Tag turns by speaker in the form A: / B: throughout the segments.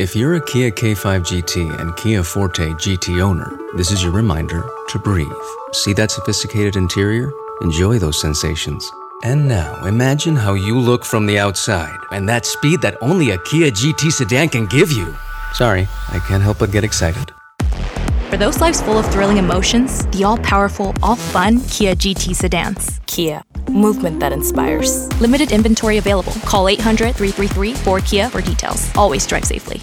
A: If you're a Kia K5 GT and Kia Forte GT owner, this is your reminder to breathe. See that sophisticated interior? Enjoy those sensations. And now, imagine how you look from the outside and that speed that only a Kia GT sedan can give you. Sorry, I can't help but get excited.
B: For those lives full of thrilling emotions, the all powerful, all fun Kia GT sedans. Kia, movement that inspires. Limited inventory available. Call 800 333 4Kia for details. Always drive safely.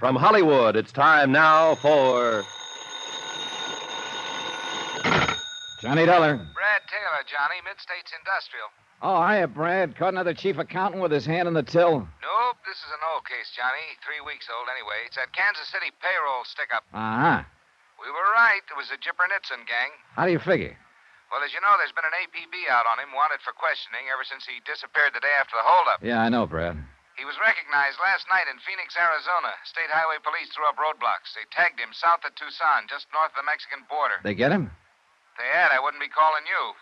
C: From Hollywood, it's time now for.
D: Johnny Dollar.
E: Brad Taylor, Johnny, Mid States Industrial.
D: Oh, hiya, Brad. Caught another chief accountant with his hand in the till.
E: Nope, this is an old case, Johnny. Three weeks old anyway. It's that Kansas City payroll stick up.
D: Uh huh.
E: We were right. It was the Jipper Nitzen gang.
D: How do you figure?
E: Well, as you know, there's been an APB out on him, wanted for questioning ever since he disappeared the day after the holdup.
D: Yeah, I know, Brad.
E: He was recognized last night in Phoenix, Arizona. State Highway Police threw up roadblocks. They tagged him south of Tucson, just north of the Mexican border.
D: They get him?
E: If they had, I wouldn't be calling you.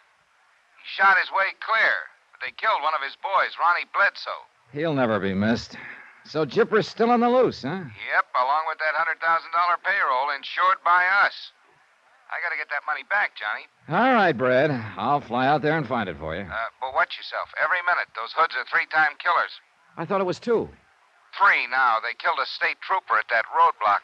E: He shot his way clear, but they killed one of his boys, Ronnie Bledsoe.
D: He'll never be missed. So Jipper's still on the loose, huh?
E: Yep, along with that $100,000 payroll insured by us. I gotta get that money back, Johnny.
D: All right, Brad. I'll fly out there and find it for you.
E: Uh, but watch yourself. Every minute, those hoods are three-time killers.
D: I thought it was two.
E: Three now. They killed a state trooper at that roadblock.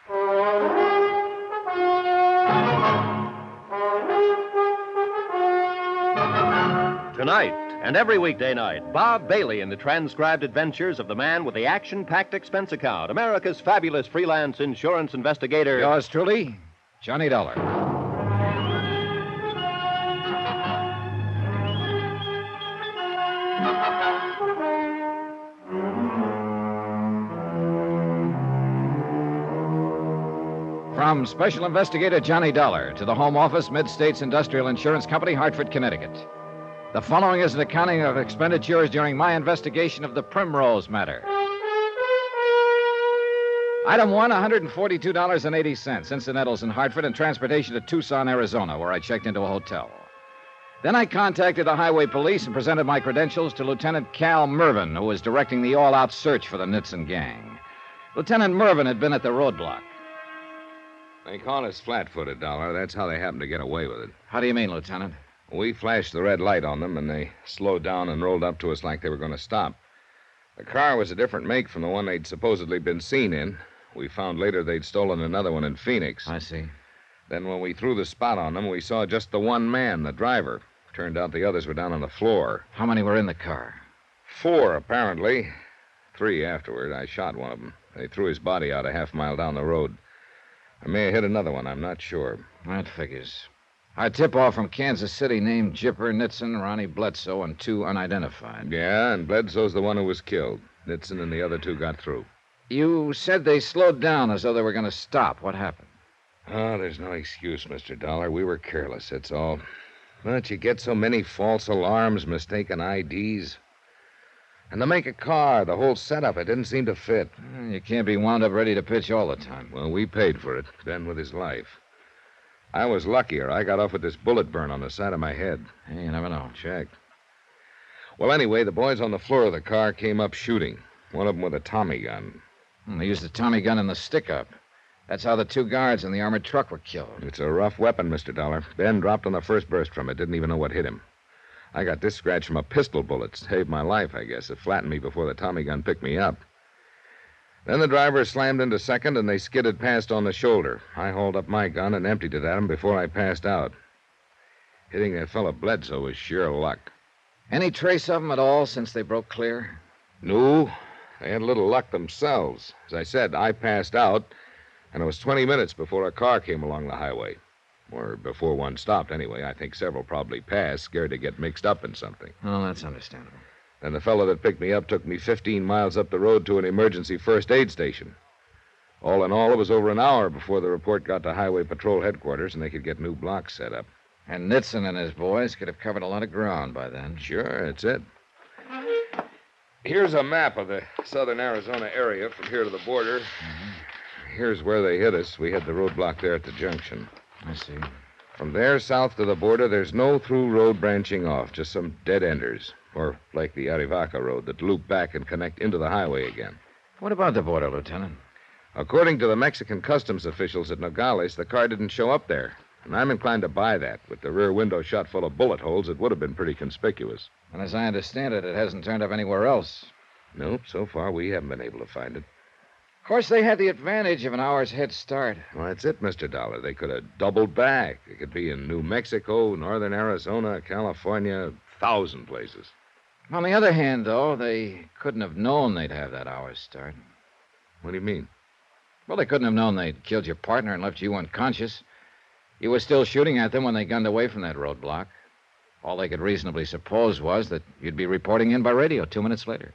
C: Tonight and every weekday night, Bob Bailey in the transcribed adventures of the man with the action packed expense account, America's fabulous freelance insurance investigator.
D: Yours truly, Johnny Dollar. From Special Investigator Johnny Dollar to the Home Office, Mid States Industrial Insurance Company, Hartford, Connecticut. The following is an accounting of expenditures during my investigation of the Primrose matter. Item one, $142.80, incidentals in Hartford and transportation to Tucson, Arizona, where I checked into a hotel. Then I contacted the highway police and presented my credentials to Lieutenant Cal Mervin, who was directing the all out search for the Nitzen gang. Lieutenant Mervin had been at the roadblock.
F: They call us flat footed, Dollar. That's how they happen to get away with it.
D: How do you mean, Lieutenant?
F: We flashed the red light on them, and they slowed down and rolled up to us like they were going to stop. The car was a different make from the one they'd supposedly been seen in. We found later they'd stolen another one in Phoenix.
D: I see.
F: Then, when we threw the spot on them, we saw just the one man, the driver. Turned out the others were down on the floor.
D: How many were in the car?
F: Four, apparently. Three afterward. I shot one of them. They threw his body out a half mile down the road. I may have hit another one. I'm not sure.
D: That figures. Our tip off from Kansas City named Jipper, Nitson, Ronnie Bledsoe, and two unidentified.
F: Yeah, and Bledsoe's the one who was killed. Nitson and the other two got through.
D: You said they slowed down as though they were going to stop. What happened?
F: Oh, there's no excuse, Mr. Dollar. We were careless, that's all. But you get so many false alarms, mistaken IDs. And to make a car, the whole setup, it didn't seem to fit.
D: You can't be wound up ready to pitch all the time.
F: Well, we paid for it, Ben with his life. I was luckier. I got off with this bullet burn on the side of my head.
D: Hey, you never know.
F: Check. Well, anyway, the boys on the floor of the car came up shooting. One of them with a Tommy gun.
D: And they used the Tommy gun in the stick up. That's how the two guards in the armored truck were killed.
F: It's a rough weapon, Mr. Dollar. Ben dropped on the first burst from it. Didn't even know what hit him. I got this scratch from a pistol bullet. Saved my life, I guess. It flattened me before the Tommy gun picked me up. Then the driver slammed into second, and they skidded past on the shoulder. I hauled up my gun and emptied it at him before I passed out. Hitting that fellow Bledsoe was sheer luck.
D: Any trace of them at all since they broke clear?
F: No. They had a little luck themselves. As I said, I passed out, and it was 20 minutes before a car came along the highway. Or before one stopped, anyway. I think several probably passed, scared to get mixed up in something.
D: Oh, that's understandable.
F: Then the fellow that picked me up took me 15 miles up the road to an emergency first aid station. All in all, it was over an hour before the report got to Highway Patrol headquarters and they could get new blocks set up.
D: And Nitson and his boys could have covered a lot of ground by then.
F: Sure, that's it. Here's a map of the southern Arizona area from here to the border. Mm-hmm. Here's where they hit us. We had the roadblock there at the junction.
D: I see.
F: From there south to the border, there's no through road branching off, just some dead enders. Or like the Arivaca road that loop back and connect into the highway again.
D: What about the border, Lieutenant?
F: According to the Mexican customs officials at Nogales, the car didn't show up there. And I'm inclined to buy that. With the rear window shot full of bullet holes, it would have been pretty conspicuous.
D: And as I understand it, it hasn't turned up anywhere else.
F: Nope, so far we haven't been able to find it.
D: Of course, they had the advantage of an hour's head start.
F: Well, that's it, Mr. Dollar. They could have doubled back. It could be in New Mexico, northern Arizona, California, thousand places.
D: On the other hand, though, they couldn't have known they'd have that hour's start.
F: What do you mean?
D: Well, they couldn't have known they'd killed your partner and left you unconscious. You were still shooting at them when they gunned away from that roadblock. All they could reasonably suppose was that you'd be reporting in by radio two minutes later.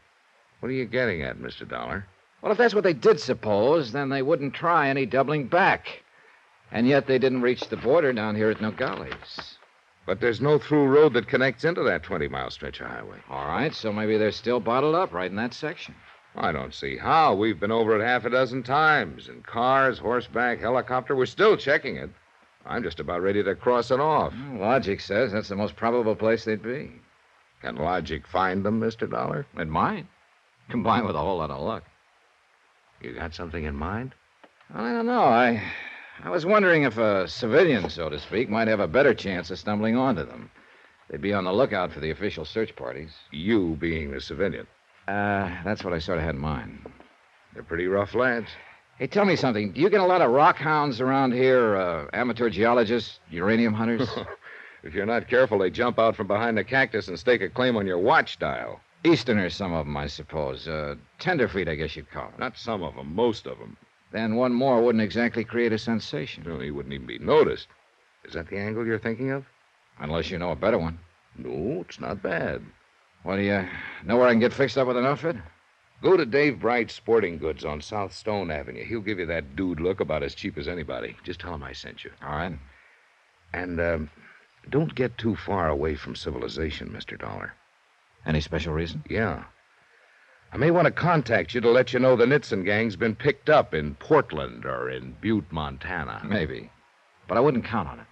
F: What are you getting at, Mr. Dollar?
D: Well, if that's what they did suppose, then they wouldn't try any doubling back. And yet they didn't reach the border down here at Nogales.
F: But there's no through road that connects into that 20 mile stretch of highway.
D: All right, so maybe they're still bottled up right in that section.
F: I don't see how. We've been over it half a dozen times in cars, horseback, helicopter. We're still checking it. I'm just about ready to cross it off.
D: Well, logic says that's the most probable place they'd be.
F: Can logic find them, Mr. Dollar?
D: It might, combined with a whole lot of luck.
F: You got something in mind?
D: I don't know. I, I was wondering if a civilian, so to speak, might have a better chance of stumbling onto them. They'd be on the lookout for the official search parties.
F: You being the civilian.
D: Uh, that's what I sort of had in mind.
F: They're pretty rough lads.
D: Hey, tell me something. Do you get a lot of rock hounds around here, uh, amateur geologists, uranium hunters?
F: if you're not careful, they jump out from behind the cactus and stake a claim on your watch dial.
D: Easterners, some of them, I suppose. Uh, tenderfeet, I guess you'd call them.
F: Not some of them, most of them.
D: Then one more wouldn't exactly create a sensation.
F: No, he wouldn't even be noticed. Is that the angle you're thinking of?
D: Unless you know a better one.
F: No, it's not bad.
D: Well, do you know where I can get fixed up with an outfit?
F: Go to Dave Bright's Sporting Goods on South Stone Avenue. He'll give you that dude look about as cheap as anybody. Just tell him I sent you.
D: All right.
F: And um, don't get too far away from civilization, Mr. Dollar.
D: Any special reason?
F: Yeah. I may want to contact you to let you know the Nitson gang's been picked up in Portland or in Butte, Montana.
D: Maybe. But I wouldn't count on it.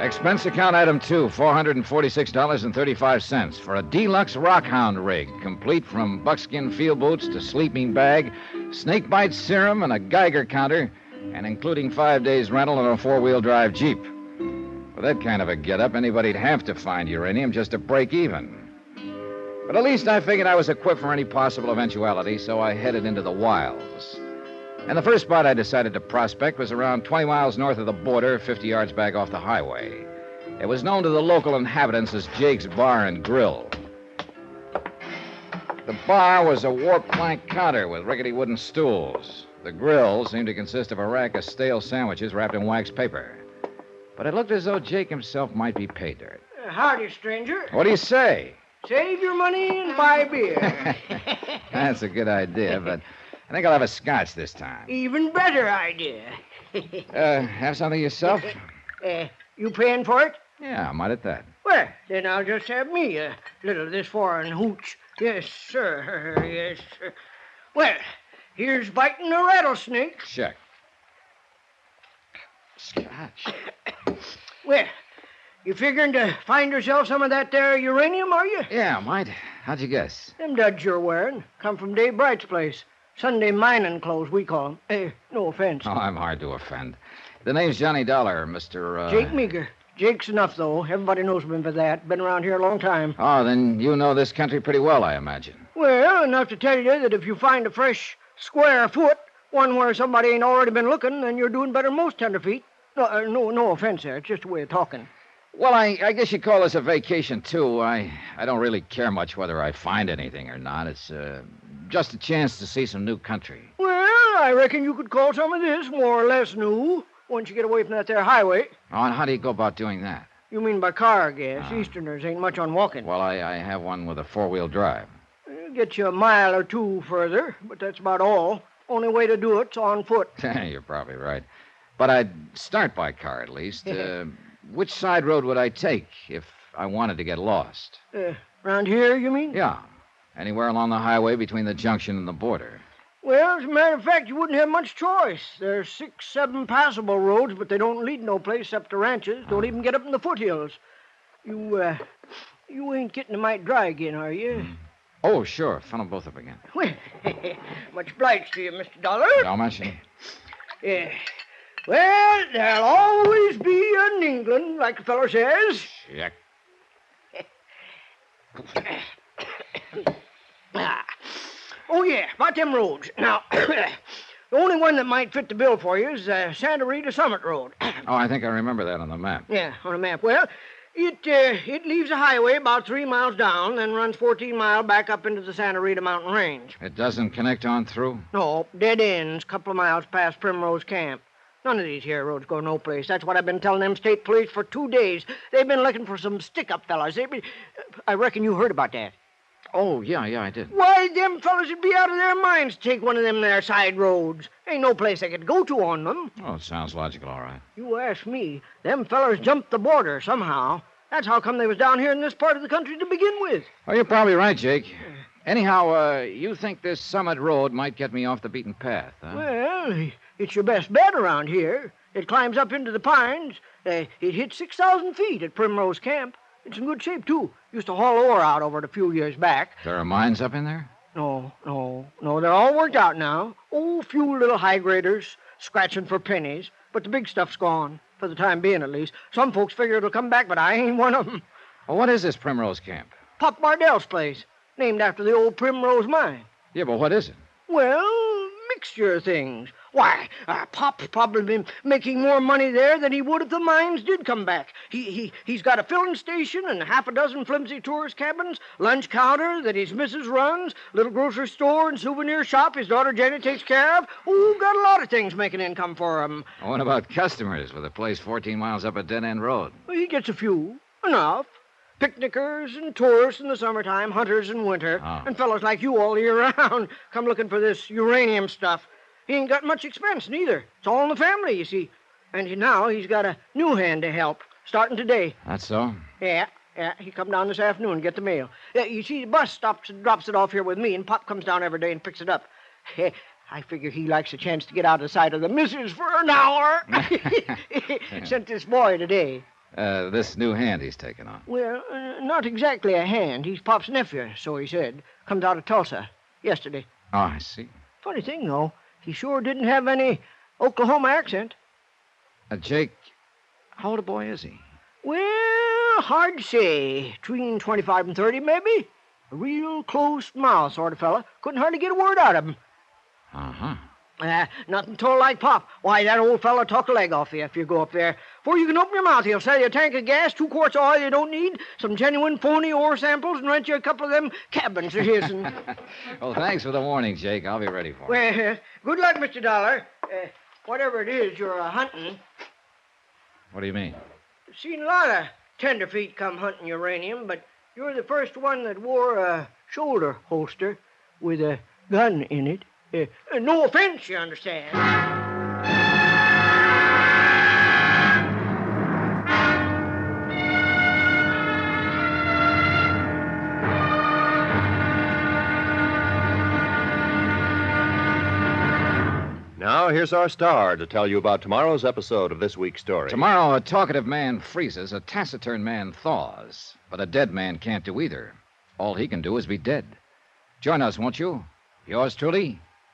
D: Expense account item two, $446.35 for a deluxe rockhound rig, complete from buckskin field boots to sleeping bag, snakebite serum, and a Geiger counter, and including five days' rental on a four wheel drive Jeep. With that kind of a getup, anybody'd have to find uranium just to break even. But at least I figured I was equipped for any possible eventuality, so I headed into the wilds. And the first spot I decided to prospect was around 20 miles north of the border, 50 yards back off the highway. It was known to the local inhabitants as Jake's Bar and Grill. The bar was a warped plank counter with rickety wooden stools. The grill seemed to consist of a rack of stale sandwiches wrapped in wax paper. But it looked as though Jake himself might be pay dirt.
G: Uh, howdy, stranger.
D: What do you say?
G: Save your money and buy beer.
D: That's a good idea, but I think I'll have a scotch this time.
G: Even better idea.
D: Uh, have something yourself?
G: uh, you paying for it?
D: Yeah, I might at that.
G: Well, then I'll just have me a little of this foreign hooch. Yes, sir. Yes, sir. Well, here's biting a rattlesnake.
D: Check. Scotch.
G: Well, you figuring to find yourself some of that there uranium, are you?
D: Yeah, might. How'd you guess?
G: Them duds you're wearing come from Dave Bright's place. Sunday mining clothes, we call 'em. Eh, no offense.
D: Oh, I'm hard to offend. The name's Johnny Dollar, Mr. Uh...
G: Jake Meager. Jake's enough, though. Everybody knows him for that. Been around here a long time.
D: Oh, then you know this country pretty well, I imagine.
G: Well, enough to tell you that if you find a fresh, square foot, one where somebody ain't already been looking, then you're doing better than most tenderfeet. No, uh, no, no offense there. It's just a way of talking.
D: Well, I, I guess you call this a vacation, too. I, I don't really care much whether I find anything or not. It's uh, just a chance to see some new country.
G: Well, I reckon you could call some of this more or less new once you get away from that there highway.
D: Oh, and how do you go about doing that?
G: You mean by car, I guess. Easterners ain't much on walking.
D: Well, I, I have one with a four wheel drive.
G: Get you a mile or two further, but that's about all. Only way to do it's on foot.
D: You're probably right. But I'd start by car at least. Uh, which side road would I take if I wanted to get lost?
G: Uh, around here, you mean?
D: Yeah. Anywhere along the highway between the junction and the border.
G: Well, as a matter of fact, you wouldn't have much choice. There's six, seven passable roads, but they don't lead no place except to ranches. Don't even get up in the foothills. You, uh, you ain't getting a mite dry again, are you?
D: Oh, sure. Funnel both up again.
G: Well, much obliged to you, Mr. Dollar.
D: How much?
G: Yeah. Well, there'll always be an England, like the fellow says.
D: Check.
G: Ah. Oh, yeah, about them roads. Now, the only one that might fit the bill for you is uh, Santa Rita Summit Road.
D: Oh, I think I remember that on the map.
G: yeah, on a map. Well, it uh, it leaves the highway about three miles down, then runs 14 miles back up into the Santa Rita Mountain Range.
D: It doesn't connect on through?
G: No, dead ends, couple of miles past Primrose Camp. None of these here roads go no place. That's what I've been telling them state police for two days. They've been looking for some stick-up fellas. Been, I reckon you heard about that.
D: Oh, yeah, yeah, I did.
G: Why, them fellas would be out of their minds to take one of them there side roads. Ain't no place they could go to on them.
D: Oh, it sounds logical, all right.
G: You ask me, them fellers jumped the border somehow. That's how come they was down here in this part of the country to begin with.
D: Oh, you're probably right, Jake. Anyhow, uh, you think this Summit Road might get me off the beaten path, huh?
G: Well, it's your best bet around here. It climbs up into the pines. Uh, it hits 6,000 feet at Primrose Camp. It's in good shape, too. Used to haul ore out over it a few years back.
D: There are mines up in there?
G: No, no, no. They're all worked out now. Oh, few little high graders scratching for pennies. But the big stuff's gone, for the time being at least. Some folks figure it'll come back, but I ain't one of 'em.
D: Well, what is this Primrose Camp?
G: Pop Bardell's place, named after the old Primrose Mine.
D: Yeah, but what is it?
G: Well, mixture of things. Why, uh, Pop's probably been making more money there than he would if the mines did come back. He, he, he's got a filling station and half a dozen flimsy tourist cabins, lunch counter that his missus runs, little grocery store and souvenir shop his daughter Jenny takes care of. Oh, got a lot of things making income for him.
D: What about customers with a place 14 miles up a dead end road?
G: He gets a few, enough. Picnickers and tourists in the summertime, hunters in winter,
D: Oh.
G: and fellows like you all year round come looking for this uranium stuff. He ain't got much expense neither. It's all in the family, you see. And now he's got a new hand to help, starting today.
D: That's so?
G: Yeah, yeah. He come down this afternoon and get the mail. Yeah, you see, the bus stops and drops it off here with me, and Pop comes down every day and picks it up. I figure he likes a chance to get out of sight of the missus for an hour. Sent this boy today.
D: Uh, this new hand he's taken on.
G: Well, uh, not exactly a hand. He's Pop's nephew, so he said. Comes out of Tulsa yesterday.
D: Oh, I see.
G: Funny thing, though, he sure didn't have any Oklahoma accent.
D: Uh, Jake, how old a boy is he?
G: Well, hard to say. Between 25 and 30, maybe. A real close mouth sort of fella. Couldn't hardly get a word out of him.
D: Uh huh.
G: Uh, nothing told like Pop. Why, that old fella talk a leg off you if you go up there. Before you can open your mouth, he'll sell you a tank of gas, two quarts of oil you don't need, some genuine phony ore samples, and rent you a couple of them cabins of his. And,
D: Well, thanks for the warning, Jake. I'll be ready for it.
G: well, uh, good luck, Mr. Dollar. Uh, whatever it is you're uh, hunting.
D: What do you mean?
G: Seen a lot of tenderfeet come hunting uranium, but you're the first one that wore a shoulder holster with a gun in it. Uh, no offense, you understand.
C: Now, here's our star to tell you about tomorrow's episode of this week's story.
D: Tomorrow, a talkative man freezes, a taciturn man thaws. But a dead man can't do either. All he can do is be dead. Join us, won't you? Yours truly,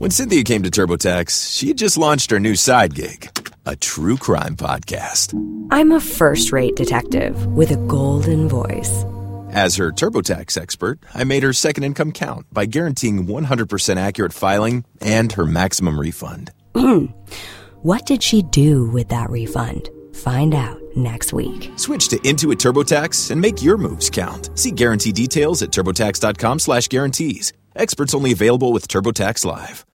H: When Cynthia came to TurboTax, she had just launched her new side gig, a true crime podcast.
I: I'm a first rate detective with a golden voice.
H: As her TurboTax expert, I made her second income count by guaranteeing 100% accurate filing and her maximum refund. Hmm.
I: what did she do with that refund? Find out next week.
H: Switch to Intuit TurboTax and make your moves count. See guarantee details at turbotax.com slash guarantees. Experts only available with TurboTax Live.